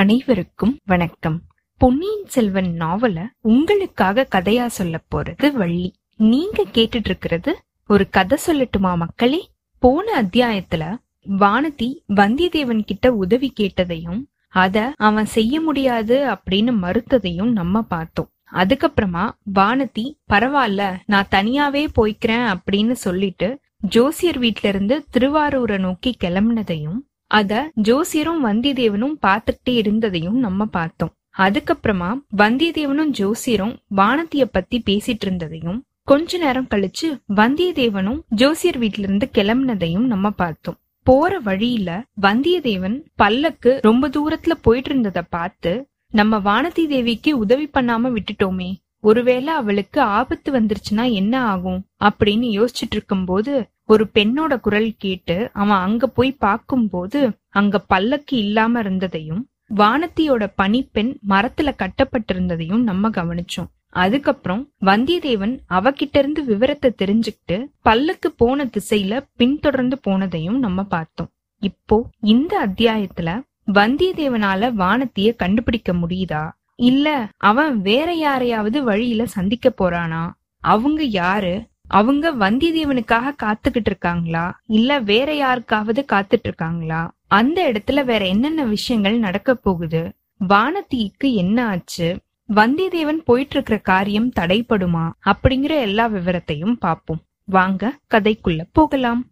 அனைவருக்கும் வணக்கம். பொன்னியின் செல்வன் நாவல உங்களுக்காக கதையா சொல்ல போறது வள்ளி. நீங்க கேட்டுட்டு இருக்கிறது ஒரு கதை சொல்லட்டுமா மக்களே? போன அத்தியாயத்துல வானதி வந்தியத்தேவன் கிட்ட உதவி கேட்டதையும் அத அவன் செய்ய முடியாது அப்படின்னு மறுத்ததையும் நம்ம பார்த்தோம். அதுக்கப்புறமா வானதி பரவாயில்ல நான் தனியாவே போய்க்கிறேன் அப்படின்னு சொல்லிட்டு ஜோசியர் வீட்ல இருந்து திருவாரூரை நோக்கி கிளம்பினதையும் அத ஜோசியரும் வந்தியத்தேவனும் பார்த்துக்கிட்டே இருந்ததையும் நம்ம பார்த்தோம். அதுக்கப்புறமா வந்தியத்தேவனும் ஜோசியரும் வானத்திய பத்தி பேசிட்டு இருந்ததையும் கொஞ்ச நேரம் கழிச்சு வந்தியத்தேவனும் ஜோசியர் வீட்ல இருந்து கிளம்பினதையும் நம்ம பார்த்தோம். போற வழியில வந்தியத்தேவன் பல்லக்கு ரொம்ப தூரத்துல போயிட்டு இருந்தத பார்த்து நம்ம வானதி தேவிக்கு உதவி பண்ணாம விட்டுட்டோமே ஒருவேளை அவளுக்கு ஆபத்து வந்துருச்சுன்னா என்ன ஆகும் அப்படின்னு யோசிச்சுட்டு இருக்கும்போது ஒரு பெண்ணோட குரல் கேட்டு அவன் அங்க போய் பார்க்கும்போது அங்க பல்லக்கு இல்லாம இருந்ததையும் வானத்தியோட பனிப்பெண் மரத்துல கட்டப்பட்டிருந்ததையும் நம்ம கவனிச்சோம். அதுக்கப்புறம் வந்தியத்தேவன் அவகிட்ட இருந்து விவரத்தை தெரிஞ்சுக்கிட்டு பல்லக்கு போன திசையில பின்தொடர்ந்து போனதையும் நம்ம பார்த்தோம். இப்போ இந்த அத்தியாயத்துல வந்தியத்தேவனால வானத்திய கண்டுபிடிக்க முடியுதா? இல்ல அவன் வேற யாரையாவது வழியில சந்திக்க போறானா? அவங்க யாரு? அவங்க வந்தியத்தேவனுக்காக காத்துக்கிட்டு இருக்காங்களா இல்ல வேற யாருக்காவது காத்துட்டு இருக்காங்களா அந்த இடத்துல வேற என்னென்ன விஷயங்கள் நடக்க போகுது? வானதிக்கு என்ன ஆச்சு? வந்தியத்தேவன் போயிட்டு இருக்கிற காரியம் தடைப்படுமா? அப்படிங்கிற எல்லா விவரத்தையும் பார்ப்போம். வாங்க கதைக்குள்ள போகலாம்.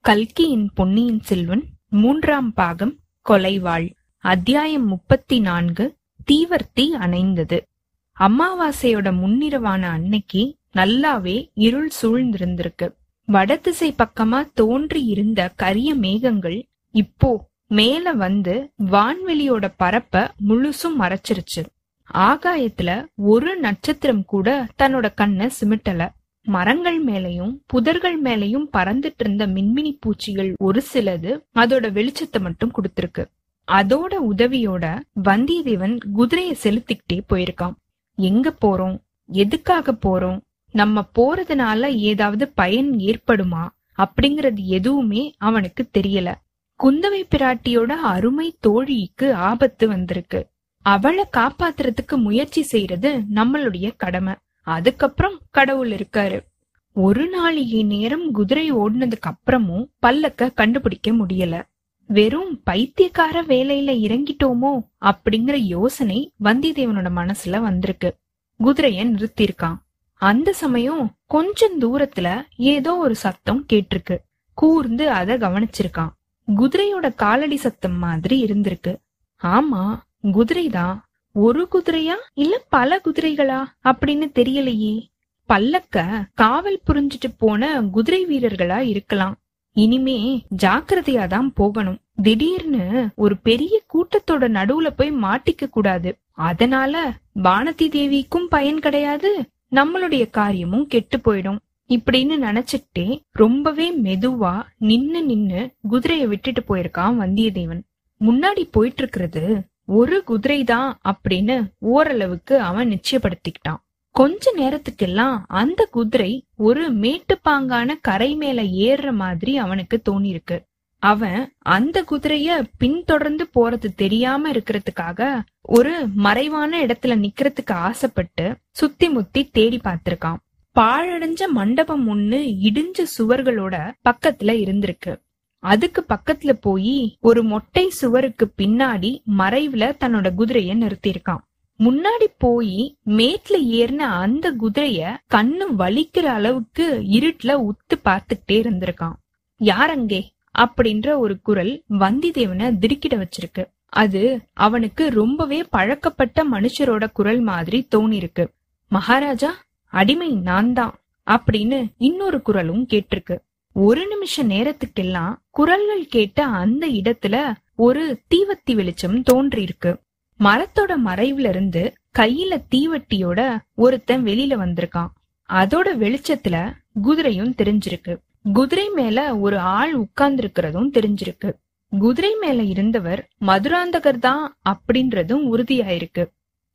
கல்கியின் பொன்னியின் செல்வன் மூன்றாம் பாகம் கொலைவாள். அத்தியாயம் முப்பத்தி நான்கு தீவர்த்தி அணைந்தது. அமாவாசையோட முன்னிரவான அன்னைக்கு நல்லாவே இருள் சூழ்ந்திருந்திருக்கு. வடதிசை பக்கமா தோன்றி இருந்த கரிய மேகங்கள் இப்போ மேல வந்து வான்வெளியோட பரப்ப முழுசும் மறைச்சிருச்சு. ஆகாயத்துல ஒரு நட்சத்திரம் கூட தன்னோட கண்ணை சிமிட்டல. மரங்கள் மேலையும் புதர்கள் மேலையும் பறந்துட்டு இருந்த மின்மினி பூச்சிகள் ஒரு சிலது அதோட வெளிச்சத்தை மட்டும் கொடுத்திருக்கு. அதோட உதவியோட வந்தியத்தேவன் குதிரைய செலுத்திக்கிட்டே போயிருக்கான். எங்க போறோம்? எதுக்காக போறோம்? நம்ம போறதுனால ஏதாவது பயன் ஏற்படுமா? அப்படிங்கறது எதுவுமே அவனுக்கு தெரியல. குந்தவை பிராட்டியோட அருமை தோழிக்கு ஆபத்து வந்திருக்கு. அவளை காப்பாத்துறதுக்கு முயற்சி செய்யறது நம்மளுடைய கடமை. அதுக்கப்புறம் கடவுள் இருக்காரு. ஒரு நாளிகை நேரம் குதிரை ஓடினதுக்கு அப்புறமும் பல்லக்க கண்டுபிடிக்க முடியல. வெறும் பைத்தியக்கார வேலையில இறங்கிட்டோமோ அப்படிங்கிற யோசனை வந்தியத்தேவனோட மனசுல வந்திருக்கு. குதிரைய நிறுத்திருக்கான் அந்த சமயம் கொஞ்சம் தூரத்துல ஏதோ ஒரு சத்தம் கேட்டிருக்கு. கூர்ந்து அத கவனிச்சிருக்கான். குதிரையோட காலடி சத்தம் மாதிரி இருந்திருக்கு. ஆமா குதிரைதான் ஒரு குதிரையா இல்ல பல குதிரைகளா அப்படின்னு தெரியலையே. பல்லக்க காவல் புரிஞ்சிட்டு போன குதிரை வீரர்களா இருக்கலாம். இனிமே ஜாக்கிரதையா தான் போகணும். திடீர்னு ஒரு பெரிய கூட்டத்தோட நடுவுல போய் மாட்டிக்க கூடாது. அதனால வானதி தேவிக்கும் பயன் கிடையாது நம்மளுடைய காரியமும் கெட்டு போயிடும். இப்படின்னு நினைச்சிட்டே ரொம்பவே மெதுவா நின்னு நின்னு குதிரைய விட்டுட்டு போயிருக்கான் வந்தியத்தேவன். முன்னாடி போயிட்டு இருக்கிறது ஒரு குதிரை தான் அப்படின்னு ஓரளவுக்கு அவன் நிச்சயப்படுத்திக்கிட்டான். கொஞ்ச நேரத்துக்கெல்லாம் அந்த குதிரை ஒரு மேட்டுப்பாங்கான கரை மேல ஏறுற மாதிரி அவனுக்கு தோணிருக்கு அவன் அந்த குதிரைய பின்தொடர்ந்து போறது தெரியாம இருக்கிறதுக்காக ஒரு மறைவான இடத்துல நிக்கிறதுக்கு ஆசைப்பட்டு சுத்தி முத்தி தேடி பார்த்திருக்கான். பாழடைஞ்ச மண்டபம் ஒண்ணு இடிஞ்ச சுவர்களோட பக்கத்துல இருந்திருக்கு. அதுக்கு பக்கத்துல போய் ஒரு மொட்டை சுவருக்கு பின்னாடி மறைவுல தன்னோட குதிரைய நிறுத்தியிருக்கான். முன்னாடி போய் மேட்ல ஏறின அந்த குதிரைய கண்ணு வலிக்கிற அளவுக்கு இருட்டுல உத்து பார்த்துக்கிட்டே இருந்திருக்கான். யாரங்கே அப்படின்ற ஒரு குரல் வந்திதேவனை திடுக்கிட வச்சிருக்கு. அது அவனுக்கு ரொம்பவே பழக்கப்பட்ட மனுஷரோட குரல் மாதிரி தோணிருக்கு. மகாராஜா அடிமை நான் தான் அப்படின்னு இன்னொரு குரலும் கேட்டிருக்கு. ஒரு நிமிஷ நேரத்துக்கெல்லாம் குரல்கள் கேட்ட அந்த இடத்துல ஒரு தீவத்தி வெளிச்சம் தோன்றியிருக்கு. மரத்தோட மறைவுல இருந்து கையில தீவட்டியோட ஒருத்தன் வெளியில வந்திருக்கான். அதோட வெளிச்சத்துல குதிரையும் தெரிஞ்சிருக்கு. குதிரை மேல ஒரு ஆள் உட்கார்ந்திருக்கிறதும் தெரிஞ்சிருக்கு. குதிரை மேல இருந்தவர் மதுராந்தகர் தான் அப்படின்றதும் உறுதியாயிருக்கு.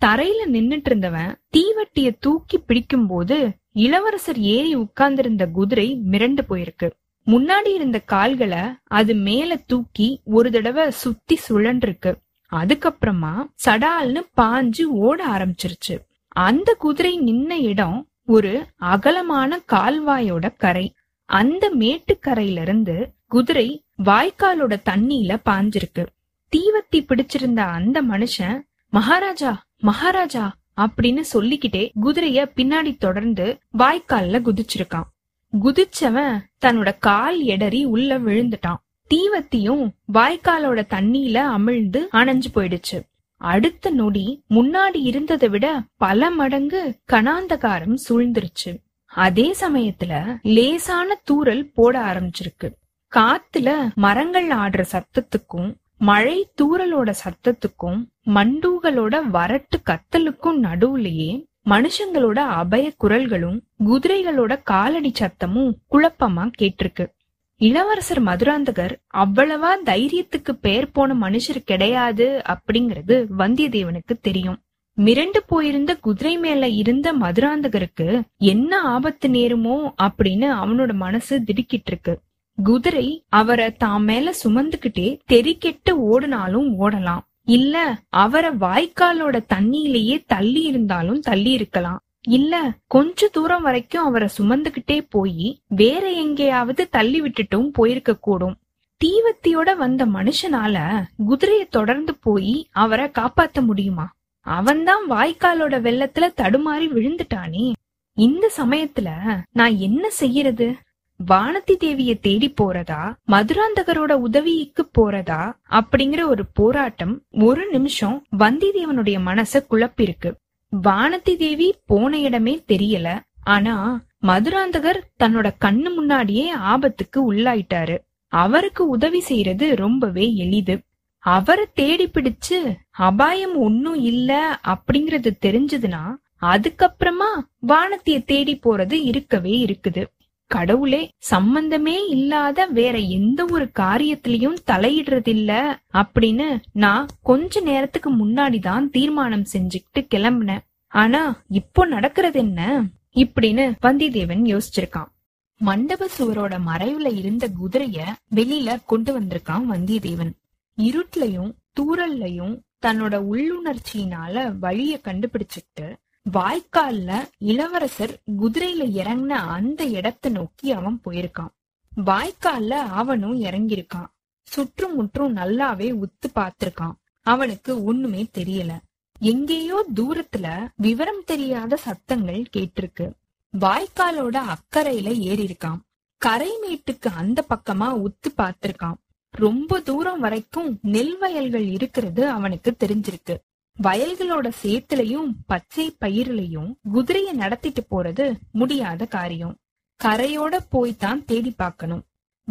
தரையில நின்னுட்டு இருந்தவன் தீவட்டிய தூக்கி பிடிக்கும் போது இளவரசர் ஏறி உட்கார்ந்திருந்த குதிரை மிரண்டு போயிருக்கு. முன்னாடி இருந்த கால்களை அது மேல தூக்கி ஒரு தடவை சுத்தி சுழன்றிருக்கு. அதுக்கப்புறமா சடால்னு பாஞ்சு ஓட ஆரம்பிச்சிருச்சு. அந்த குதிரை நின்ன இடம் ஒரு அகலமான கால்வாயோட கரை. அந்த மேட்டுக்கரையில இருந்து குதிரை வாய்க்காலோட தண்ணியில பாஞ்சிருக்கு. தீவத்தி பிடிச்சிருந்த அந்த மனுஷன் மகாராஜா மகாராஜா அப்படின்னு சொல்லிக்கிட்டே குதிரைய பின்னாடி தொடர்ந்து வாய்க்கால்ல குதிச்சிருக்கான். குதிச்சவன் தன்னோட கால் எடறி உள்ள விழுந்துட்டான். தீவத்தியும் வாய்க்காலோட தண்ணியில அமிழ்ந்து அணைஞ்சு போயிடுச்சு. அடுத்த நொடி முன்னாடி இருந்ததை விட பல மடங்கு கணாந்தகாரம் சூழ்ந்துருச்சு. அதே சமயத்துல லேசான தூறல் போட ஆரம்பிச்சிருக்கு. காத்துல மரங்கள் ஆடுற சத்தத்துக்கும் மழை தூறலோட சத்தத்துக்கும் மண்டூகளோட வரட்டு கத்தலுக்கும் நடுவுலயே மனுஷங்களோட அபய குரல்களும் குதிரைகளோட காலடி சத்தமும் குழப்பமா கேட்டிருக்கு. இளவரசர் மதுராந்தகர் அவ்வளவா தைரியத்துக்கு பெயர் போன மனுஷர் கிடையாது அப்படிங்கறது வந்தியத்தேவனுக்கு தெரியும். மிரண்டு போயிருந்த குதிரை மேல இருந்த மதுராந்தகருக்கு என்ன ஆபத்து நேருமோ அப்படின்னு அவனோட மனசு திடுக்கிட்டு இருக்கு குதிரை அவரை தான் மேல சுமந்துகிட்டே தெறிக்கெட்டு ஓடினாலும் ஓடலாம். இல்ல அவரை வாய்க்காலோட தண்ணியிலேயே தள்ளி இருந்தாலும் தள்ளி இருக்கலாம். இல்ல கொஞ்ச தூரம் வரைக்கும் அவரை சுமந்துகிட்டே போய் வேற எங்கேயாவது தள்ளி விட்டுட்டும் போயிருக்க கூடும். தீவத்தியோட வந்த மனுஷனால குதிரைய தொடர்ந்து போய் அவரை காப்பாத்த முடியுமா? அவன்தான் வாய்க்காலோட வெள்ளத்துல தடுமாறி விழுந்துட்டானே. இந்த சமயத்துல நான் என்ன செய்யறது? வானதி தேவிய தேடி போறதா? மதுராந்தகரோட உதவிக்கு போறதா? அப்படிங்கிற ஒரு போராட்டம் ஒரு நிமிஷம் வந்திதேவனுடைய மனச குழப்பிருக்கு வானதி தேவி போன இடமே தெரியல. ஆனா மதுராந்தகர் தன்னோட கண்ணு முன்னாடியே ஆபத்துக்கு உள்ளாயிட்டாரு. அவருக்கு உதவி செய்யறது ரொம்பவே எளிது. அவரை தேடி பிடிச்சு அபாயம் ஒன்னும் இல்ல அப்படிங்கறது தெரிஞ்சதுன்னா அதுக்கப்புறமா வானத்திய தேடி போறது இருக்கவே இருக்குது. கடவுளே சம்பந்தமே இல்லாத வேற எந்த ஒரு காரியத்திலயும் தலையிடுறதில்ல அப்படின்னு நான் கொஞ்ச நேரத்துக்கு முன்னாடிதான் தீர்மானம் செஞ்சுக்கிட்டு கிளம்புனேன். ஆனா இப்போ நடக்கிறது என்ன இப்படின்னு வந்திதேவன் யோசிச்சிருக்கான். மண்டப சுவரோட மறைவுல இருந்த குதிரைய வெளியில கொண்டு வந்திருக்கான் வந்தியத்தேவன் இருட்லையும் தூரல்லையும் தன்னோட உள்ளுணர்ச்சியினால வழிய கண்டுபிடிச்சிட்டு வாய்க்கால்ல இளவரசர் குதிரையில இறங்கின அந்த இடத்தை நோக்கி அவன் போயிருக்கான். வாய்க்கால்ல அவனும் இறங்கியிருக்கான். சுற்றும் முற்றும் நல்லாவே உத்து பார்த்திருக்கான். அவனுக்கு ஒண்ணுமே தெரியல. எங்கேயோ தூரத்துல விவரம் தெரியாத சத்தங்கள் கேட்டிருக்கு. வாய்க்காலோட அக்கறையில ஏறி இருக்கான் கரை அந்த பக்கமா உத்து பார்த்திருக்கான். ரொம்ப தூரம் வரைக்கும் நெல் வயல்கள் இருக்கிறது அவனுக்கு தெரிஞ்சிருக்கு. வயல்களோட சேத்துலயும் பச்சை பயிரிலையும் குதிரைய நடத்திட்டு போறது முடியாத காரியம். கரையோட போய்தான் தேடி பார்க்கணும்.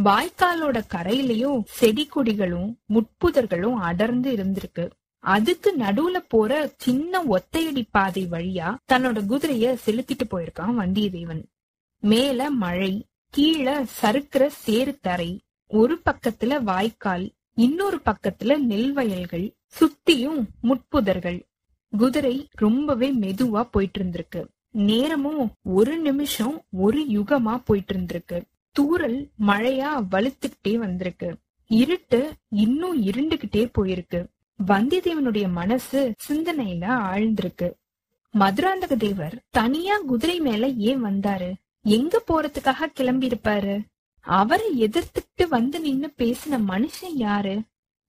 வாய்க்காலோட கரையிலயும் செடி கொடிகளும் முட்புதர்களும் அடர்ந்து இருந்திருக்கு. அதுக்கு நடுவுல போற சின்ன ஒத்தையடி பாதை வழியா தன்னோட குதிரைய செலுத்திட்டு போயிருக்கான் வந்தியத்தேவன். மேல மழை கீழே சறுக்கிற சேரு தரை ஒரு பக்கத்துல வாய்க்கால் இன்னொரு பக்கத்துல நெல் வயல்கள் சுத்தியும் முட்புதர்கள். குதிரை ரொம்பவே மெதுவா போயிட்டு இருந்திருக்கு நேரமும் ஒரு நிமிஷம் ஒரு யுகமா போயிட்டு இருந்திருக்கு தூரல் மழையா வலுத்துக்கிட்டே வந்திருக்கு. இருட்டு இன்னும் இருண்டுகிட்டே போயிருக்கு. வந்தியத்தேவனுடைய மனசு சிந்தனையில ஆழ்ந்திருக்கு. மதுராந்தக தேவர் தனியா குதிரை மேல ஏன் வந்தாரு? எங்க போறதுக்காக கிளம்பி இருப்பாரு அவரை எதிர்த்துட்டு வந்து நின்னு பேசின மனுஷன் யாரு?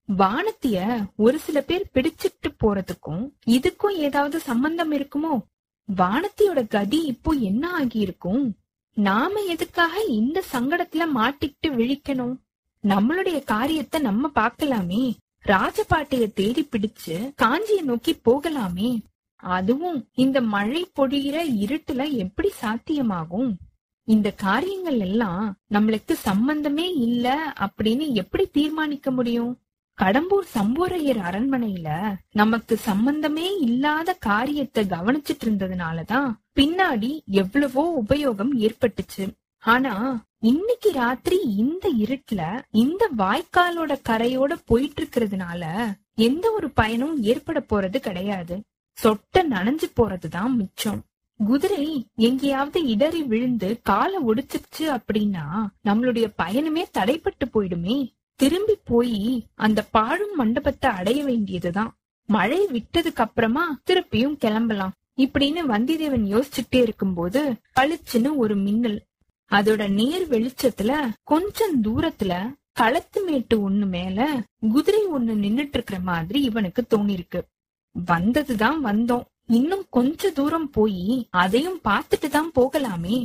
வானத்திய ஒரு சில பேர் பிடிச்சிட்டு போறதுக்கும் இதுக்கும் ஏதாவது சம்பந்தம் இருக்குமோ? வானத்தியோட கதி இப்போ என்ன ஆகியிருக்கும்? நாம எதுக்காக இந்த சங்கடத்துல மாட்டிக்கிட்டு விழிக்கணும்? நம்மளுடைய காரியத்தை நம்ம பாக்கலாமே ராஜபாட்டைய தேடி பிடிச்சு காஞ்சிய நோக்கி போகலாமே. அதுவும் இந்த மழை பொழியிற இருட்டுல எப்படி சாத்தியமாகும்? இந்த காரியங்கள் எல்லாம் நம்மளுக்கு சம்பந்தமே இல்ல அப்படின்னு எப்படி தீர்மானிக்க முடியும்? கடம்பூர் சம்போரையர் அரண்மனையில நமக்கு சம்பந்தமே இல்லாத காரியத்தை கவனிச்சிட்டு இருந்ததுனாலதான் பின்னாடி எவ்வளவோ உபயோகம் ஏற்பட்டுச்சு. ஆனா இன்னைக்கு ராத்திரி இந்த இருட்டுல இந்த வாய்க்காலோட கரையோட போயிட்டு இருக்கிறதுனால எந்த ஒரு பயனும் ஏற்பட போறது கிடையாது. சொட்ட நனைஞ்சு போறதுதான் மிச்சம். குதிரை எங்கேயாவது இடறி விழுந்து காலை ஒடிச்சிருச்சு அப்படின்னா நம்மளுடைய பயணமே தடைப்பட்டு போயிடுமே. திரும்பி போய் அந்த பாழும் மண்டபத்தை அடைய வேண்டியதுதான். மழை விட்டதுக்கு அப்புறமா திருப்பியும் கிளம்பலாம் இப்படின்னு வந்திதேவன் யோசிச்சுட்டே இருக்கும்போது பளிச்சுன்னு ஒரு மின்னல். அதோட நேர் வெளிச்சத்துல கொஞ்சம் தூரத்துல களத்து மேட்டு ஒண்ணு மேல குதிரை ஒண்ணு நின்னுட்டு இருக்கிற மாதிரி இவனுக்கு தோணிருக்கு. வந்ததுதான் வந்தோம். இன்னும் கொஞ்ச தூரம் போய் அதையும் பார்த்துட்டு தான் போகலாமே.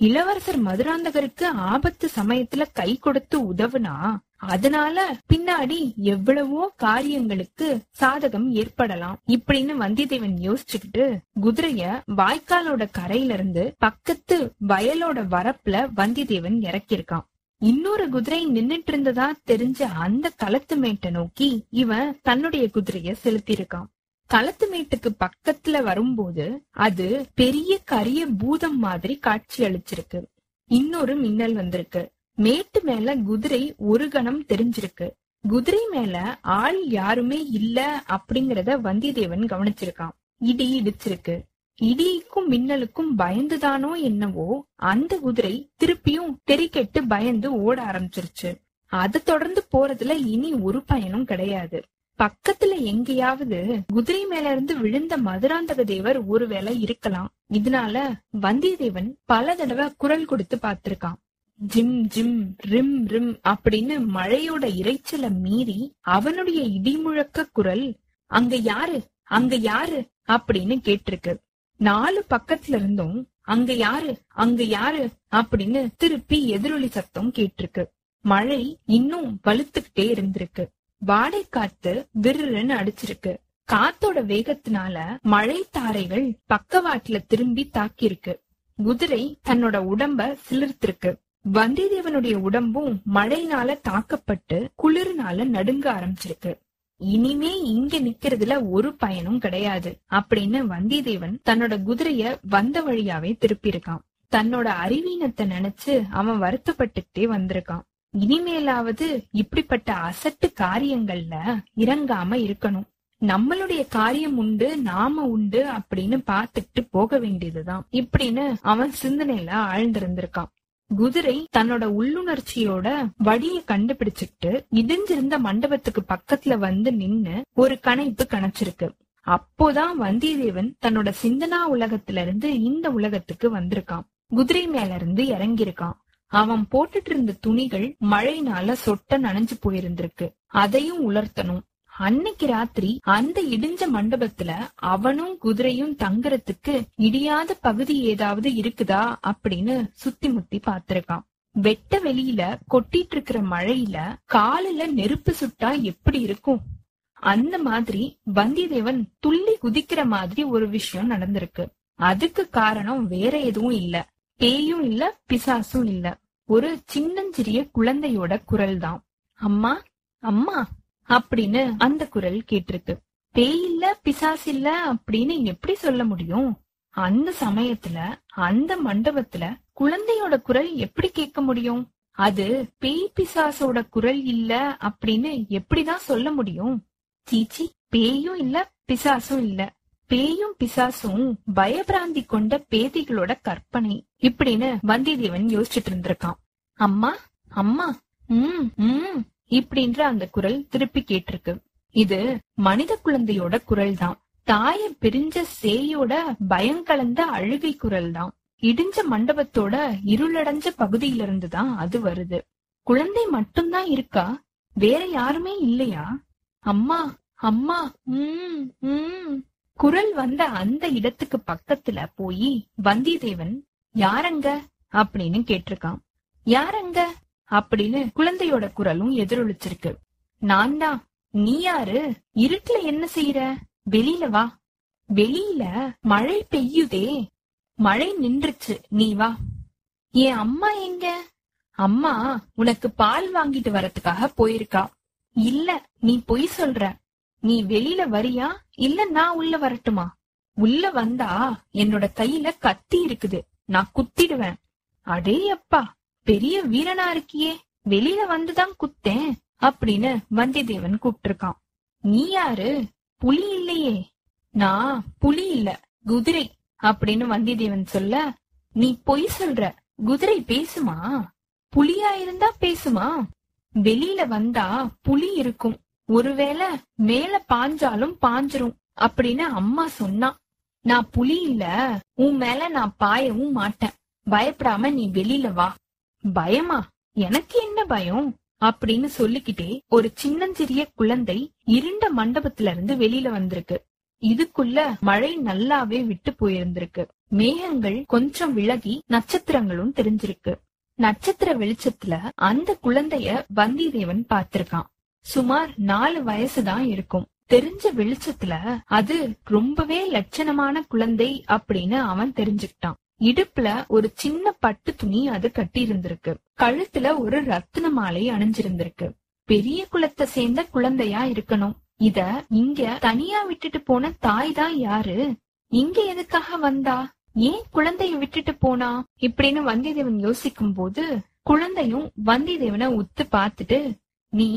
இளவரசர் மதுராந்தகருக்கு ஆபத்து சமயத்துல கை கொடுத்து உதவுனா அதனால பின்னாடி எவ்வளவோ காரியங்களுக்கு சாதகம் ஏற்படலாம் இப்படின்னு வந்தியத்தேவன் யோசிச்சுக்கிட்டு குதிரைய வாய்க்காலோட கரையில இருந்து பக்கத்து வயலோட வரப்புல வந்தியத்தேவன் இறக்கியிருக்கான். இன்னொரு குதிரை நின்னுட்டு இருந்ததா தெரிஞ்ச அந்த களத்து மேட்டை நோக்கி இவன் தன்னுடைய குதிரைய செலுத்தியிருக்கான். களத்து மேட்டுக்கு பக்கத்துல வரும்போது அது பெரிய கரிய பூதம் மாதிரி காட்சி அளிச்சிருக்கு. இன்னொரு மின்னல் வந்திருக்கு. மேட்டு மேல குதிரை ஒரு கணம் தெரிஞ்சிருக்கு. குதிரை மேல ஆள் யாருமே இல்ல அப்படிங்கறத வந்தியத்தேவன் கவனிச்சிருக்கான். இடி இடிச்சிருக்கு. இடிக்கும் மின்னலுக்கும் பயந்துதானோ என்னவோ அந்த குதிரை திருப்பியும் தெறிக்கெட்டு பயந்து ஓட ஆரம்பிச்சிருச்சு. அதை தொடர்ந்து போறதுல இனி ஒரு பயனும் கிடையாது. பக்கத்துல எங்கேயாவது குதிரை மேல இருந்து விழுந்த மதுராந்தக தேவர் ஒருவேளை இருக்கலாம். இதனால வந்தியத்தேவன் பல தடவை குரல் கொடுத்து பார்த்திருக்கான். ஜிம் ஜிம் ரிம் ரிம் அப்படின்னு மழையோட இறைச்சல மீறி அவனுடைய இடிமுழக்க குரல் அங்க யாரு? அங்க யாரு? அப்படின்னு கேட்டிருக்கு. நாலு பக்கத்துல இருந்தும் அங்க யாரு? அங்க யாரு? அப்படின்னு திருப்பி எதிரொலி சத்தம் கேட்டிருக்கு. மழை இன்னும் வலுத்துக்கிட்டே இருந்திருக்கு. வாடை காத்து விருன்னு அடிச்சிருக்கு. காத்தோட வேகத்தினால மழை தாரைகள் பக்கவாட்டுல திரும்பி தாக்கியிருக்கு. குதிரை தன்னோட உடம்ப சிலிர்த்திருக்கு. வந்தியத்தேவனுடைய உடம்பும் மழைனால தாக்கப்பட்டு குளிர்னால நடுங்க ஆரம்பிச்சிருக்கு. இனிமே இங்க நிக்கிறதுல ஒரு பயனும் கிடையாது அப்படின்னு வந்தியத்தேவன் தன்னோட குதிரைய வந்த வழியாவே திருப்பியிருக்கான். தன்னோட அறிவீனத்தை நினைச்சு அவன் வருத்தப்பட்டுட்டே வந்திருக்கான். இனிமேலாவது இப்படிப்பட்ட அசட்டு காரியங்கள்ல இறங்காம இருக்கணும். நம்மளுடைய காரியம் உண்டு நாம உண்டு அப்படின்னு பாத்துட்டு போக வேண்டியதுதான். இப்படின்னு அவன் சிந்தனையில ஆழ்ந்திருந்திருக்கான். குதிரை தன்னோட உள்ளுணர்ச்சியோட வடிய கண்டுபிடிச்சிட்டு இடிஞ்சிருந்த மண்டபத்துக்கு பக்கத்துல வந்து நின்னு ஒரு கணைப்பு கணச்சிருக்கு. அப்போதான் வந்தியத்தேவன் தன்னோட சிந்தனா உலகத்துல இருந்து இந்த உலகத்துக்கு வந்திருக்கான். குதிரை மேல இருந்து இறங்கியிருக்கான். அவன் போட்டுட்டு இருந்த துணிகள் மழைனால சொட்ட நனைஞ்சு போயிருந்திருக்கு. அதையும் உலர்த்தணும். அன்னைக்கு ராத்திரி அந்த இடிஞ்ச மண்டபத்துல அவனும் குதிரையும் தங்குறதுக்கு இடியாத பகுதி ஏதாவது இருக்குதா அப்படின்னு சுத்தி முத்தி பாத்திருக்கான் வெட்ட வெளியில கொட்டிட்டு இருக்கிற மழையில காலில நெருப்பு சுட்டா எப்படி இருக்கும்? அந்த மாதிரி வந்தியத்தேவன் துள்ளி குதிக்கிற மாதிரி ஒரு விஷயம் நடந்திருக்கு. அதுக்கு காரணம் வேற எதுவும் இல்ல. பேயும் இல்ல பிசாசும் இல்ல. ஒரு சின்னஞ்சிறிய குழந்தையோட குரல் தான் அம்மா அம்மா அப்படின்னு அந்த குரல் கேட்டிருக்கு. பேய் இல்ல பிசாசு இல்ல அப்படின்னு எப்படி சொல்ல முடியும்? அந்த சமயத்துல அந்த மண்டபத்துல குழந்தையோட குரல் எப்படி கேட்க முடியும்? அது பேய் பிசாசோட குரல் இல்ல அப்படின்னு எப்படிதான் சொல்ல முடியும்? சீச்சி பேயும் இல்ல பிசாசும் இல்ல. பேயும் பிசாசும் பயபிராந்தி கொண்ட பேதிகளோட கற்பனை இப்படின்னு வந்தியத்தேவன் யோசிச்சுட்டு இருந்திருக்கான். அம்மா அம்மா உம் உம் இப்படின்ற அந்த குரல் திருப்பி கேட்டிருக்கு. இது மனித குழந்தையோட குரல் தான் தாய பிரிஞ்ச சேயோட பயங்கலந்த அழுகை குரல் தான் இடிஞ்ச மண்டபத்தோட இருளடைஞ்ச பகுதியிலிருந்து தான் அது வருது. குழந்தை மட்டும்தான் இருக்கா? வேற யாருமே இல்லையா? அம்மா அம்மா உம் உம் குரல் வந்த அந்த இடத்துக்கு பக்கத்துல போய் வந்தியத்தேவன் யாரங்க? அப்படின்னு கேட்டிருக்கான். யாரங்க? அப்படின்னு குழந்தையோட குரலும் எதிரொலிச்சிருக்கு. நான் தான் நீ யாரு? இருட்டுல என்ன செய்யற வெளியில வா. வெளியில மழை பெய்யுதே. மழை நின்றுச்சு. நீ வா. என் அம்மா எங்க? அம்மா உனக்கு பால் வாங்கிட்டு வரதுக்காக போயிருக்கா. இல்ல நீ பொய் சொல்ற. நீ வெளியில வரியா? இல்ல நான் உள்ள வரட்டுமா? உள்ள வந்தா என்னோட கையில கத்தி இருக்குது. நான் குத்திடுவேன். அடே அப்பா பெரிய வீரனா இருக்கியே. வெளியில வந்துதான் குத்தேன் அப்படின்னு வந்தியத்தேவன் கூப்பிட்டிருக்கான். நீ யாரு? புலி இல்லையே. நான் புலி இல்ல குதிரை அப்படின்னு வந்தியத்தேவன் சொல்ல நீ பொய் சொல்ற. குதிரை பேசுமா? புலியா இருந்தா பேசுமா? வெளியில வந்தா புலி இருக்கும். ஒருவேளை மேல பாஞ்சாலும் பாஞ்சிரும் அப்படின்னு அம்மா சொன்னா. நான் புலி இல்ல. உன் மேல நான் பாயவும் மாட்டேன். பயப்படாம நீ வெளியில வா. பயமா? எனக்கு என்ன பயம்? அப்படின்னு சொல்லிக்கிட்டே ஒரு சின்னஞ்சிறிய குழந்தை இருண்ட மண்டபத்துல இருந்து வெளியில வந்திருக்கு. இதுக்குள்ள மழை நல்லாவே விட்டு போயிருந்திருக்கு. மேகங்கள் கொஞ்சம் விலகி நட்சத்திரங்களும் தெரிஞ்சிருக்கு. நட்சத்திர வெளிச்சத்துல அந்த குழந்தைய வந்திதேவன் பாத்திருக்கான் சுமார் நாலு வயசுதான் இருக்கும். தெரிஞ்ச வெளிச்சத்துல அது ரொம்பவே லட்சணமான குழந்தை அப்படின்னு அவன் தெரிஞ்சுக்கிட்டான். இடுப்புல ஒரு சின்ன பட்டு துணி அது கட்டி இருந்திருக்கு கழுத்துல ஒரு ரத்தின மாலை அணிஞ்சிருந்திருக்கு. பெரிய குலத்தை சேர்ந்த குழந்தையா இருக்கணும். இத இங்க தனியா விட்டுட்டு போன தாய் தான் யாரு? இங்க எதுக்காக வந்தா? ஏன் குழந்தைய விட்டுட்டு போனா? இப்படின்னு வந்தியத்தேவன் யோசிக்கும் போது குழந்தையும் வந்தியத்தேவனை உத்து பார்த்துட்டு நீ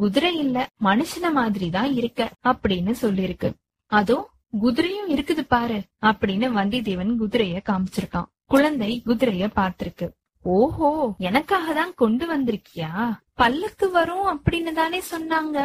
குதிரை இல்ல மனுஷன மாதிரி தான் இருக்க அப்படின்னு சொல்லிருக்கு. அதோ குதிரையும் இருக்குது பாரு அப்படின்னு வந்தியத்தேவன் குதிரைய காமிச்சிருக்கான். குழந்தை குதிரைய பார்த்திருக்கு. ஓஹோ எனக்காக தான் கொண்டு வந்திருக்கியா? பல்லுக்கு வரும் அப்படின்னு தானே சொன்னாங்க.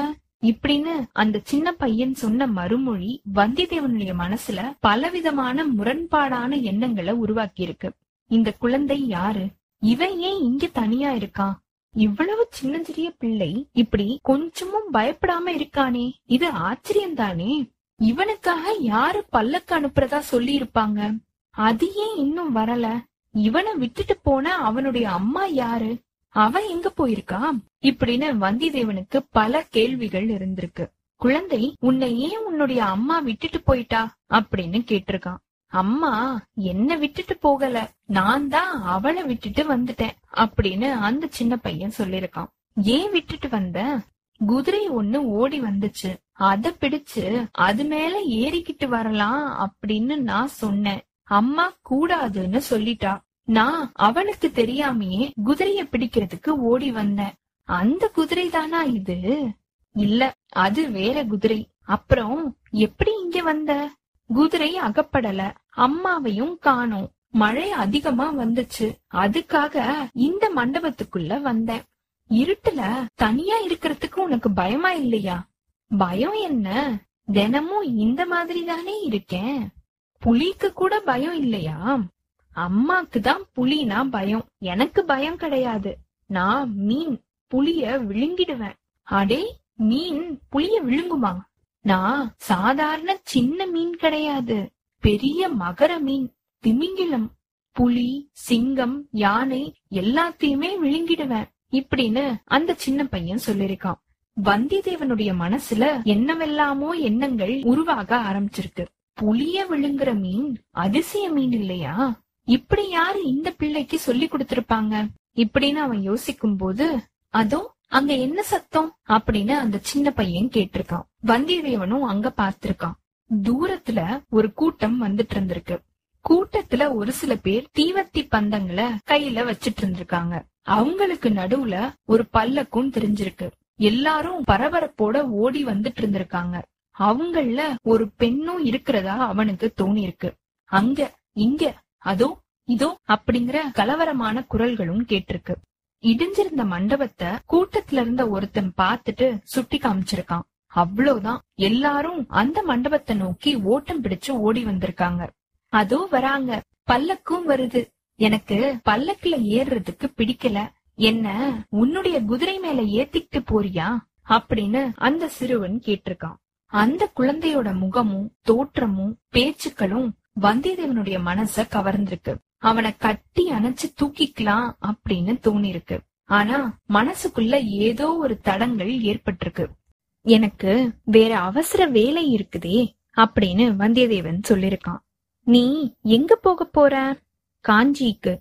இப்படின்னு அந்த சின்ன பையன் சொன்ன மறுமொழி வந்தியத்தேவனுடைய மனசுல பலவிதமான முரண்பாடான எண்ணங்களை உருவாக்கி இருக்கு இந்த குழந்தை யாரு? இவன் ஏன் இங்க தனியா இருக்கான்? இவ்வளவு சின்னஞ்சிறிய பிள்ளை இப்படி கொஞ்சமும் பயப்படாம இருக்கானே? இது ஆச்சரியம் தானே இவனுக்காக யாரு பல்லக்கு அனுப்புறதா சொல்லி இருப்பாங்க அது ஏன் இன்னும் வரல? இவனை விட்டுட்டு போன அவனுடைய அம்மா யாரு? அவன் எங்க போயிருக்கா? இப்படின்னு வந்திதேவனுக்கு பல கேள்விகள் இருந்திருக்கு. குழந்தை உன்னை ஏன் உன்னுடைய அம்மா விட்டுட்டு போயிட்டா? அப்படின்னு கேட்டிருக்கான். அம்மா என்ன விட்டுட்டு போகல. நான் தான் அவளை விட்டுட்டு வந்துட்டேன் அப்படின்னு அந்த சின்ன பையன் சொல்லிருக்கான் ஏன் விட்டுட்டு வந்த? குதிரை ஒண்ணு ஓடி வந்துச்சு. அத பிடிச்சு அது மேல ஏறிக்கிட்டு வரலாம் அப்படின்னு நான் சொன்னேன். அம்மா கூடாதுன்னு சொல்லிட்டா. நான் அவனுக்கு தெரியாமையே குதிரைய பிடிக்கிறதுக்கு ஓடி வந்தேன். அந்த குதிரை தானா இது? இல்ல அது வேற குதிரை. அப்புறம் எப்படி இங்க வந்த? குதிரை அகப்படல. அம்மாவையும் காணோம். மழை அதிகமா வந்துச்சு. அதுக்காக இந்த மண்டபத்துக்குள்ள வந்தேன். இருட்டுல தனியா இருக்கிறதுக்கு உனக்கு பயமா இல்லையா? பயம் என்ன? தினமும் இந்த மாதிரி தானே இருக்கேன். புலிக்கு கூட பயம் இல்லையா? அம்மாக்கு தான் புலினா பயம். எனக்கு பயம் கிடையாது. நான் மீன் புலிய விழுங்கிடுவேன். அடே மீன் புளிய விழுங்குமா? நான் சாதாரண சின்ன மீன் கிடையாது. பெரிய மகர மீன் திமிங்கிலம் புலி சிங்கம் யானை எல்லாத்தையுமே விழுங்கிடுவேன். இப்படின்னு அந்த சின்ன பையன் சொல்லிருக்கான். வந்தியத்தேவனுடைய மனசுல என்னவெல்லாமோ எண்ணங்கள் உருவாக ஆரம்பிச்சிருக்கு. புலிய விழுங்குற மீன் அதிசய மீன் இல்லையா? இப்படி யாரு இந்த பிள்ளைக்கு சொல்லி கொடுத்திருப்பாங்க? இப்படின்னு அவன் யோசிக்கும் போது அதோ அங்க என்ன சத்தம்? அப்படின்னு அந்த சின்ன பையன் கேட்டிருக்கான். வந்தியத்தேவனும் அங்க பார்த்திருக்கான். தூரத்துல ஒரு கூட்டம் வந்துட்டு இருந்திருக்கு. கூட்டத்துல ஒரு சில பேர் தீவத்தி பந்தங்களை கையில வச்சிட்டு இருந்திருக்காங்க. அவங்களுக்கு நடுவுல ஒரு பல்லக்கும் தெரிஞ்சிருக்கு. எல்லாரும் பரபரப்போட ஓடி வந்துட்டு இருந்திருக்காங்க. அவங்கள ஒரு பெண்ணும் இருக்கிறதா அவனுக்கு தோணி இருக்கு அங்க இங்க அதோ இதோ அப்படிங்கிற கலவரமான குரல்களும் கேட்டிருக்கு. இடிஞ்சிருந்த மண்டபத்தை கூட்டத்துல இருந்த ஒருத்தன் பாத்துட்டு சுட்டி காமிச்சிருக்கான். அவ்வளவுதான். எல்லாரும் அந்த மண்டபத்தை நோக்கி ஓட்டம் பிடிச்சு ஓடி வந்திருக்காங்க. அதோ வராங்க. பல்லக்கும் வருது. எனக்கு பல்லக்குல ஏறுறதுக்கு பிடிக்கல. என்ன உன்னுடைய குதிரை மேல ஏத்திக்கிட்டு போறியா? அப்படின்னு அந்த சிறுவன் கேட்டிருக்கான். அந்த குழந்தையோட முகமும் தோற்றமும் பேச்சுக்களும் வந்தியத்தேவனுடைய மனச கவர்ந்திருக்கு. அவனை கட்டி அணைச்சு தூக்கிக்கலாம் அப்படின்னு தோணிருக்கு. ஆனா மனசுக்குள்ள ஏதோ ஒரு தடங்கள் ஏற்பட்டிருக்கு. எனக்கு வேற அவசர வேலை இருக்குதே அப்படின்னு வந்தியத்தேவன் சொல்லிருக்கான். நீ எங்க போக போற? காஞ்சிக்கு.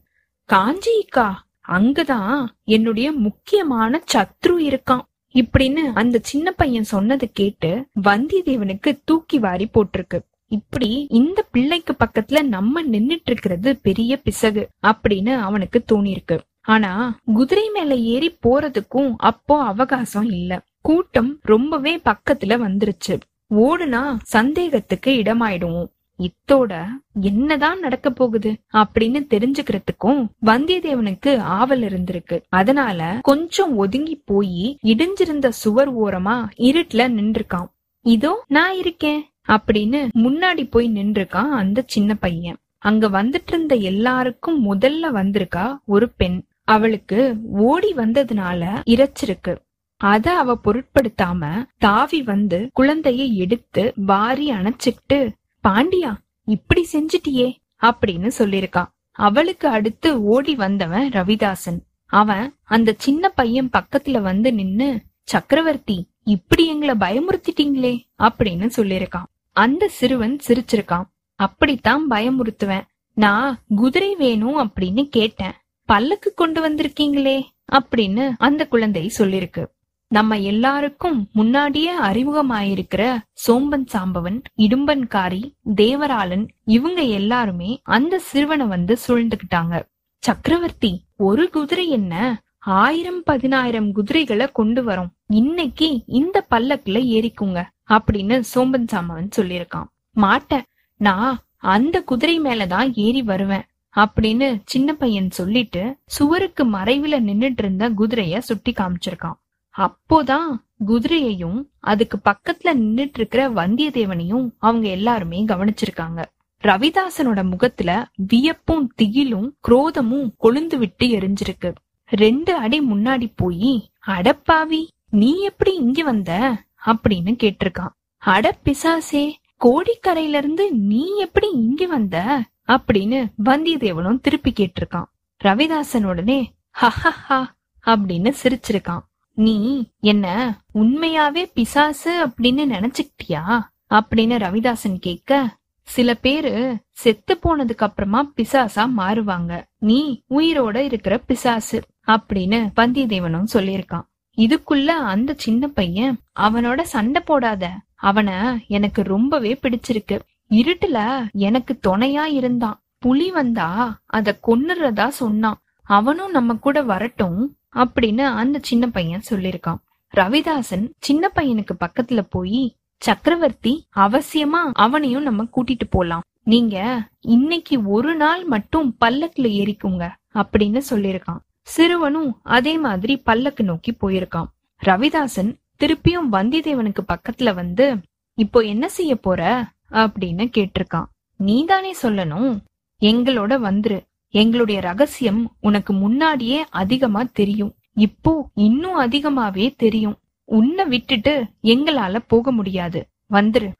காஞ்சிக்கா? அங்கதான் என்னுடைய முக்கியமான சத்ரு இருக்கான் இப்படின்னு அந்த சின்ன பையன் சொன்னதை கேட்டு வந்தியத்தேவனுக்கு தூக்கி வாரி போட்டிருக்கு. இப்படி இந்த பிள்ளைக்கு பக்கத்துல நம்ம நின்னுட்டு இருக்கிறது பெரிய பிசகு அப்படின்னு அவனுக்கு தோணிருக்கு ஆனா குதிரை மேல ஏறி போறதுக்கும் அப்போ அவகாசம் இல்லை. கூட்டம் ரொம்பவே பக்கத்துல வந்துருச்சு. ஓடுனா சந்தேகத்துக்கு இடமாயிடுவோம். இத்தோட என்னதான் நடக்க போகுது அப்படின்னு தெரிஞ்சுக்கிறதுக்கும் வந்தியத்தேவனுக்கு ஆவல் இருந்திருக்கு. அதனால கொஞ்சம் ஒதுங்கி போய் இடிஞ்சிருந்த சுவர் ஓரமா இருட்டுல நின்றுக்கான். இதோ நான் இருக்கேன் அப்படின்னு முன்னாடி போய் நின்றுக்கான் அந்த சின்ன பையன். அங்க வந்துட்டு இருந்த எல்லாருக்கும் முதல்ல வந்திருக்கா ஒரு பெண். அவளுக்கு ஓடி வந்ததுனால இறைச்சிருக்கு அத அவ பொருட்படுத்தாம தாவி வந்து குழந்தைய எடுத்து வாரி அணைச்சுக்கிட்டு பாண்டியா இப்படி செஞ்சிட்டியே அப்படின்னு சொல்லிருக்கான் அவளுக்கு அடுத்து ஓடி வந்தவன் ரவிதாசன். அவன் அந்த சின்ன பையன் பக்கத்துல வந்து நின்னு சக்கரவர்த்தி இப்படி எங்களை பயமுறுத்திட்டீங்களே அப்படின்னு சொல்லிருக்கான் அந்த சிறுவன் சிரிச்சிருக்கான். அப்படித்தான் பயமுறுத்துவேன். நான் குதிரை வேணும் அப்படின்னு கேட்டேன். பல்லக்கு கொண்டு வந்திருக்கீங்களே அப்படின்னு அந்த குழந்தை சொல்லிருக்கு நம்ம எல்லாருக்கும் முன்னாடியே அறிமுகமாயிருக்கிற சோம்பன் சாம்பவன் இடும்பன்காரி தேவராளன் இவங்க எல்லாருமே அந்த சிறுவனை வந்து சூழ்ந்துகிட்டாங்க சக்கரவர்த்தி ஒரு குதிரை என்ன ஆயிரம் பதினாயிரம் குதிரைகளை கொண்டு வரோம். இன்னைக்கு இந்த பல்லக்குல ஏறிக்குங்க அப்படின்னு சோம்பன் சாம்பவன் சொல்லியிருக்கான். மாட்டேன் நான் அந்த குதிரை மேலதான் ஏறி வருவேன் அப்படின்னு சின்ன பையன் சொல்லிட்டு சுவருக்கு மறைவுல நின்னுட்டு இருந்த குதிரைய சுட்டி காமிச்சிருக்கான். அப்போதான் குதிரையையும் அதுக்கு பக்கத்துல நின்னுட்டு இருக்கிற வந்தியத்தேவனையும் அவங்க எல்லாருமே கவனிச்சிருக்காங்க. ரவிதாசனோட முகத்துல வியப்பும் திகிலும் குரோதமும் கொழுந்து விட்டு எரிஞ்சிருக்கு. ரெண்டு அடி முன்னாடி போய் அடப்பாவி நீ எப்படி இங்க வந்த? அப்படின்னு கேட்டிருக்கான். அட பிசாசே கோடிக்கரையில இருந்து நீ எப்படி இங்க வந்த? அப்படின்னு வந்தியத்தேவனும் திருப்பி கேட்டிருக்கான். ரவிதாசன் உடனே ஹஹஹா அப்படின்னு சிரிச்சிருக்கான். நீ என்ன உண்மையாவே பிசாசு அப்படின்னு நினைச்சுக்கிட்டியா? அப்படின்னு ரவிதாசன் கேட்க சில பேரு செத்து போனதுக்கு அப்புறமா பிசாசா மாறுவாங்க. நீ உயிரோட இருக்கிற பிசாசு அப்படின்னு வந்தியத்தேவனும் சொல்லியிருக்கான். இதுக்குள்ள அந்த சின்ன பையன் அவனோட சண்டை போடாத. அவன எனக்கு ரொம்பவே பிடிச்சிருக்கு. இருட்டுல எனக்கு துணையா இருந்தான். புலி வந்தா அத கொன்னுறதா சொன்னான். அவனும் நம்ம கூட வரட்டும். அப்படின்னு அந்த சின்ன பையன் சொல்லிருக்கான் ரவிதாசன் சின்ன பையனுக்கு பக்கத்துல போய் சக்கரவர்த்தி அவசியமா அவனையும் நம்ம கூட்டிட்டு போலாம். நீங்க இன்னைக்கு ஒரு நாள் மட்டும் பல்லக்குல ஏறிக்குங்க அப்படின்னு சொல்லிருக்கான் சிறுவனும் அதே மாதிரி பல்லக்கு நோக்கி போயிருக்கான். ரவிதாசன் திருப்பியும் வந்தியத்தேவனுக்கு பக்கத்துல வந்து இப்போ என்ன செய்ய போற? அப்படின்னு கேட்டிருக்கான். நீதானே சொல்லணும். எங்களோட வந்துரு. எங்களுடைய ரகசியம் உனக்கு முன்னாடியே அதிகமா தெரியும். இப்போ இன்னும் அதிகமாவே தெரியும். உன்னை விட்டுட்டு எங்களால போக முடியாது. வந்துரு.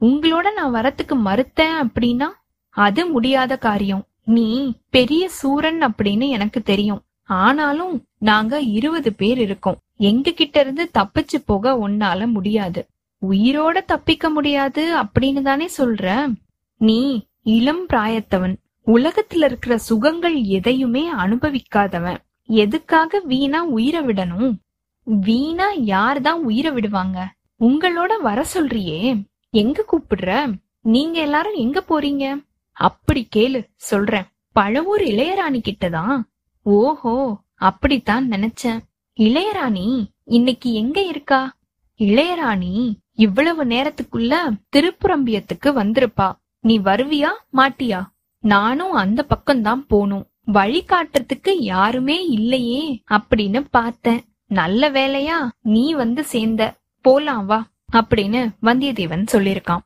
உங்களோட நான் வரத்துக்கு மறுத்தேன் அப்படின்னா அது முடியாத காரியம். நீ பெரிய சூரன் அப்படின்னு எனக்கு தெரியும். ஆனாலும் நாங்க இருபது பேர் இருக்கோம். எங்க கிட்ட இருந்து தப்பிச்சு போக உன்னால முடியாது. உயிரோட தப்பிக்க முடியாது அப்படின்னு தானே சொல்ற. நீ இளம் பிராயத்தவன். உலகத்துல இருக்கிற சுகங்கள் எதையுமே அனுபவிக்காதவன். எதுக்காக வீணா உயிரை விடணும்? வீணா யார்தான் உயிரை விடுவாங்க? உங்களோட வர சொல்றியே. எங்க கூப்பிடுற? நீங்க எல்லாரும் எங்க போறீங்க? அப்படி கேளு சொல்றேன். பழவூர் இளையராணி கிட்டதான். ஓஹோ அப்படித்தான் நினைச்சேன். இளையராணி இன்னைக்கு எங்க இருக்கா? இளையராணி இவ்வளவு நேரத்துக்குள்ள திருப்புரம்பியத்துக்கு வந்திருப்பா. நீ வருவியா மாட்டியா? நானும் அந்த பக்கம்தான் போனோம் வழி காட்டுறதுக்கு யாருமே இல்லையே அப்படின்னு பார்த்தேன். நல்ல வேலையா நீ வந்து சேர்ந்த. போலாம் வா அப்படின்னு வந்தியத்தேவன் சொல்லிருக்கான்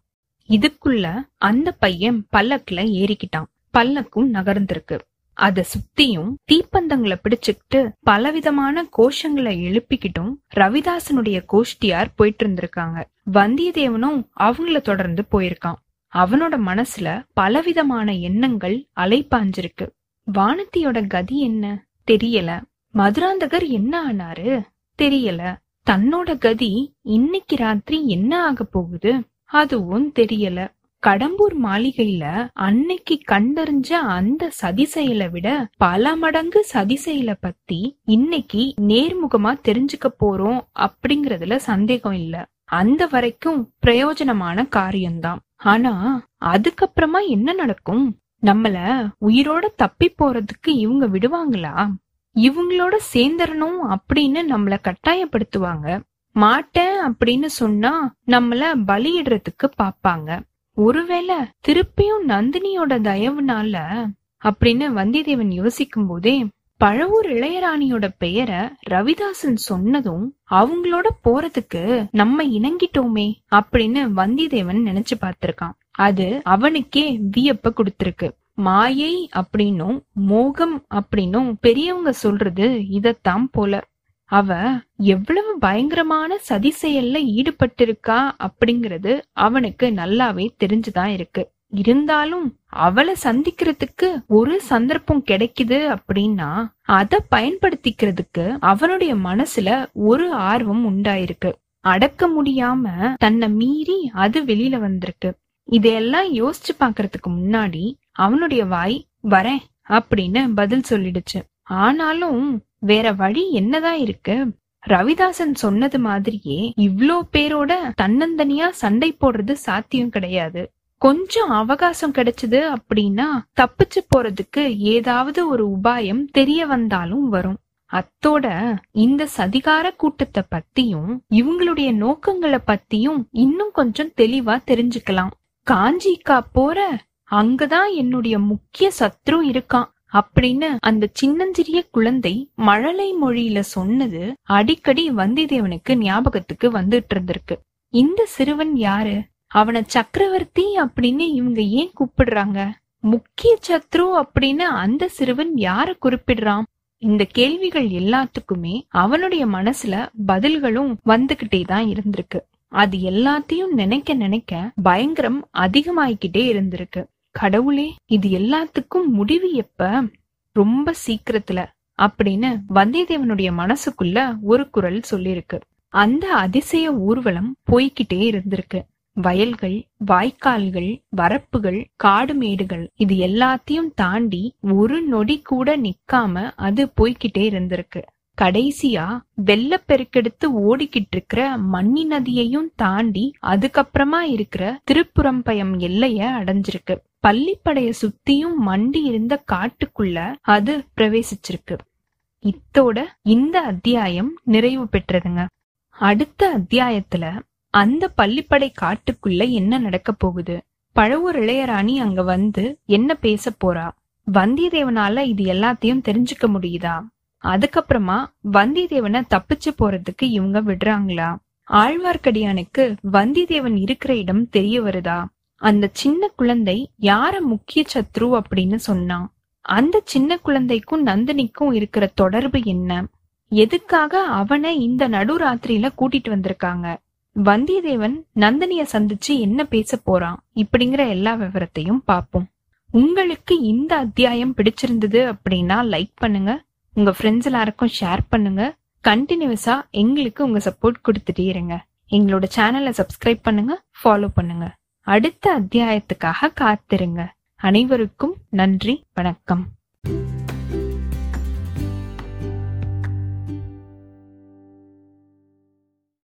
இதுக்குள்ள அந்த பையன் பல்லக்குல ஏறிக்கிட்டான். பல்லக்கும் நகர்ந்திருக்கு. அத சுத்தியும் தீப்பந்தங்களை பிடிச்சுக்கிட்டு பலவிதமான கோஷங்களை எழுப்பிக்கிட்டும் ரவிதாசனுடைய கோஷ்டியார் போயிட்டு இருந்திருக்காங்க. வந்தியத்தேவனும் அவங்கள தொடர்ந்து போயிருக்கான். அவனோட மனசுல பலவிதமான எண்ணங்கள் அலைப்பாஞ்சிருக்கு. வானத்தியோட கதி என்ன? தெரியல. மதுராந்தகர் என்ன ஆனாரு? தெரியல. தன்னோட கதி இன்னைக்கு ராத்திரி என்ன ஆக போகுது? அதுவும் தெரியல. கடம்பூர் மாளிகையில அன்னைக்கு கண்டறிஞ்ச அந்த சதி செயலை விட பல மடங்கு சதி செயலை பத்தி இன்னைக்கு நேர்முகமா தெரிஞ்சுக்க போறோம் அப்படிங்கறதுல சந்தேகம் இல்ல. அந்த வரைக்கும் பிரயோஜனமான காரியம்தான். ஆனா அதுக்கப்புறமா என்ன நடக்கும்? நம்மள உயிரோட தப்பி போறதுக்கு இவங்க விடுவாங்களா? இவங்களோட சேர்ந்துடணும் அப்படின்னு நம்மள கட்டாயப்படுத்துவாங்க. மாட்டேன் அப்படின்னு சொன்னா நம்மள பலியிடுறதுக்கு பாப்பாங்க ஒருவேளை திருப்பியும் நந்தினியோட தயவுனால அப்படின்னு வந்தியத்தேவன் யோசிக்கும் போதே பழவூர் இளையராணியோட பெயர ரவிதாசன் சொன்னதும் அவங்களோட போறதுக்கு நம்ம இணங்கிட்டோமே அப்படின்னு வந்தியத்தேவன் நினைச்சு பார்த்திருக்கான். அது அவனுக்கே வியப்ப கொடுத்திருக்கு. மாயை அப்படின்னும் மோகம் அப்படின்னும் பெரியவங்க சொல்றது இதத்தான் போல. அவ எவ்வளவு பயங்கரமான சதி செயல்ல ஈடுபட்டிருக்கா அப்படிங்கறது அவனுக்கு நல்லாவே தெரிஞ்சுதான் இருக்கு. இருந்தாலும் அவளை சந்திக்கிறதுக்கு ஒரு சந்தர்ப்பம் கிடைக்குது அப்படின்னா அத பயன்படுத்திக்கிறதுக்கு அவனுடைய மனசுல ஒரு ஆர்வம் உண்டாயிருக்கு. அடக்க முடியாம தன்னை மீறி அது வெளியில வந்திருக்கு. இதையெல்லாம் யோசிச்சு பாக்குறதுக்கு முன்னாடி அவனுடைய வாய் வரேன் அப்படின்னு பதில் சொல்லிடுச்சு. ஆனாலும் வேற வழி என்னதான் இருக்கு? ரவிதாசன் சொன்னது மாதிரியே இவ்ளோ பேரோட தன்னந்தனியா சண்டை போடுறது சாத்தியம் கிடையாது. கொஞ்சம் அவகாசம் கிடைச்சது அப்படின்னா தப்பிச்சு போறதுக்கு ஏதாவது ஒரு உபாயம் தெரிய வந்தாலும் வரும். அத்தோட இந்த சதிகார கூட்டத்தை பத்தியும் இவங்களுடைய நோக்கங்களை பத்தியும் இன்னும் கொஞ்சம் தெளிவா தெரிஞ்சுக்கலாம். காஞ்சிக்கா போற அங்கதான் என்னுடைய முக்கிய சத்ரு இருக்கான் அப்படின்னு அந்த சின்னஞ்சிறிய குழந்தை மழலை மொழியில சொன்னது அடிக்கடி வந்தியத்தேவனுக்கு ஞாபகத்துக்கு வந்துட்டு இருந்திருக்கு. இந்த சிறுவன் யாரு? அவனை சக்கரவர்த்தி அப்படின்னு இவங்க ஏன் கூப்பிடுறாங்க? முக்கிய சத்ரு அப்படின்னு அந்த சிறுவன் யார குறிப்பிடுறான்? இந்த கேள்விகள் எல்லாத்துக்குமே அவனுடைய மனசுல பதில்களும் வந்துகிட்டே தான் இருந்திருக்கு. அது எல்லாத்தையும் நினைக்க நினைக்க பயங்கரம் அதிகமாயிக்கிட்டே இருந்திருக்கு. கடவுளே இது எல்லாத்துக்கும் முடிவு எப்ப? ரொம்ப சீக்கிரத்துல அப்படின்னு வந்தியத்தேவனுடைய மனசுக்குள்ள ஒரு குரல் சொல்லிருக்கு. அந்த அதிசய ஊர்வலம் போய்கிட்டே இருந்திருக்கு. வயல்கள் வாய்க்கால்கள் வரப்புகள் காடு மேடுகள் இது எல்லாத்தையும் தாண்டி ஒரு நொடி கூட நிக்காம அது போய்கிட்டே இருந்திருக்கு. கடைசியா வெள்ளப்பெருக்கெடுத்து ஓடிக்கிட்டு இருக்கிற மண்ணி நதியையும் தாண்டி அதுக்கப்புறமா இருக்கிற திருப்புறம்பயம் எல்லைய அடைஞ்சிருக்கு. பள்ளிப்படைய சுத்தியும் மண்டி இருந்த காட்டுக்குள்ள அது பிரவேசிச்சிருக்கு. இத்தோட இந்த அத்தியாயம் நிறைவு பெற்றதுங்க. அடுத்த அத்தியாயத்துல அந்த பள்ளிப்படை காட்டுக்குள்ள என்ன நடக்க போகுது? பழவூர் இளையராணி அங்க வந்து என்ன பேச போறா? வந்தியத்தேவனால இது எல்லாத்தையும் தெரிஞ்சுக்க முடியுதா? அதுக்கப்புறமா வந்தியத்தேவனை தப்பிச்சு போறதுக்கு இவங்க விடுறாங்களா? ஆழ்வார்க்கடியானுக்கு வந்தியத்தேவன் இருக்கிற இடம் தெரிய வருதா? அந்த சின்ன குழந்தை யார முக்கிய சத்ரு அப்படின்னு சொன்னான் அந்த சின்ன குழந்தைக்கும் நந்தினிக்கும் இருக்கிற தொடர்பு என்ன? எதுக்காக அவனை இந்த நடுராத்திரியில கூட்டிட்டு வந்திருக்காங்க? வந்தியத்தேவன் நந்தினிய சந்திச்சு என்ன பேச போறான் இப்படிங்கிற எல்லா விவரத்தையும் பார்ப்போம். உங்களுக்கு இந்த அத்தியாயம் பிடிச்சிருந்தது அப்படின்னா லைக் பண்ணுங்க. உங்க ஃப்ரெண்ட்ஸ் எல்லாருக்கும் ஷேர் பண்ணுங்க. கண்டினியூஸா எங்களுக்கு உங்க சப்போர்ட் கொடுத்துட்டே இருங்க. எங்களோட சேனலை சப்ஸ்கிரைப் பண்ணுங்க ஃபாலோ பண்ணுங்க. அடுத்த அத்தியாயத்துக்காக காத்திருங்க. அனைவருக்கும் நன்றி வணக்கம்.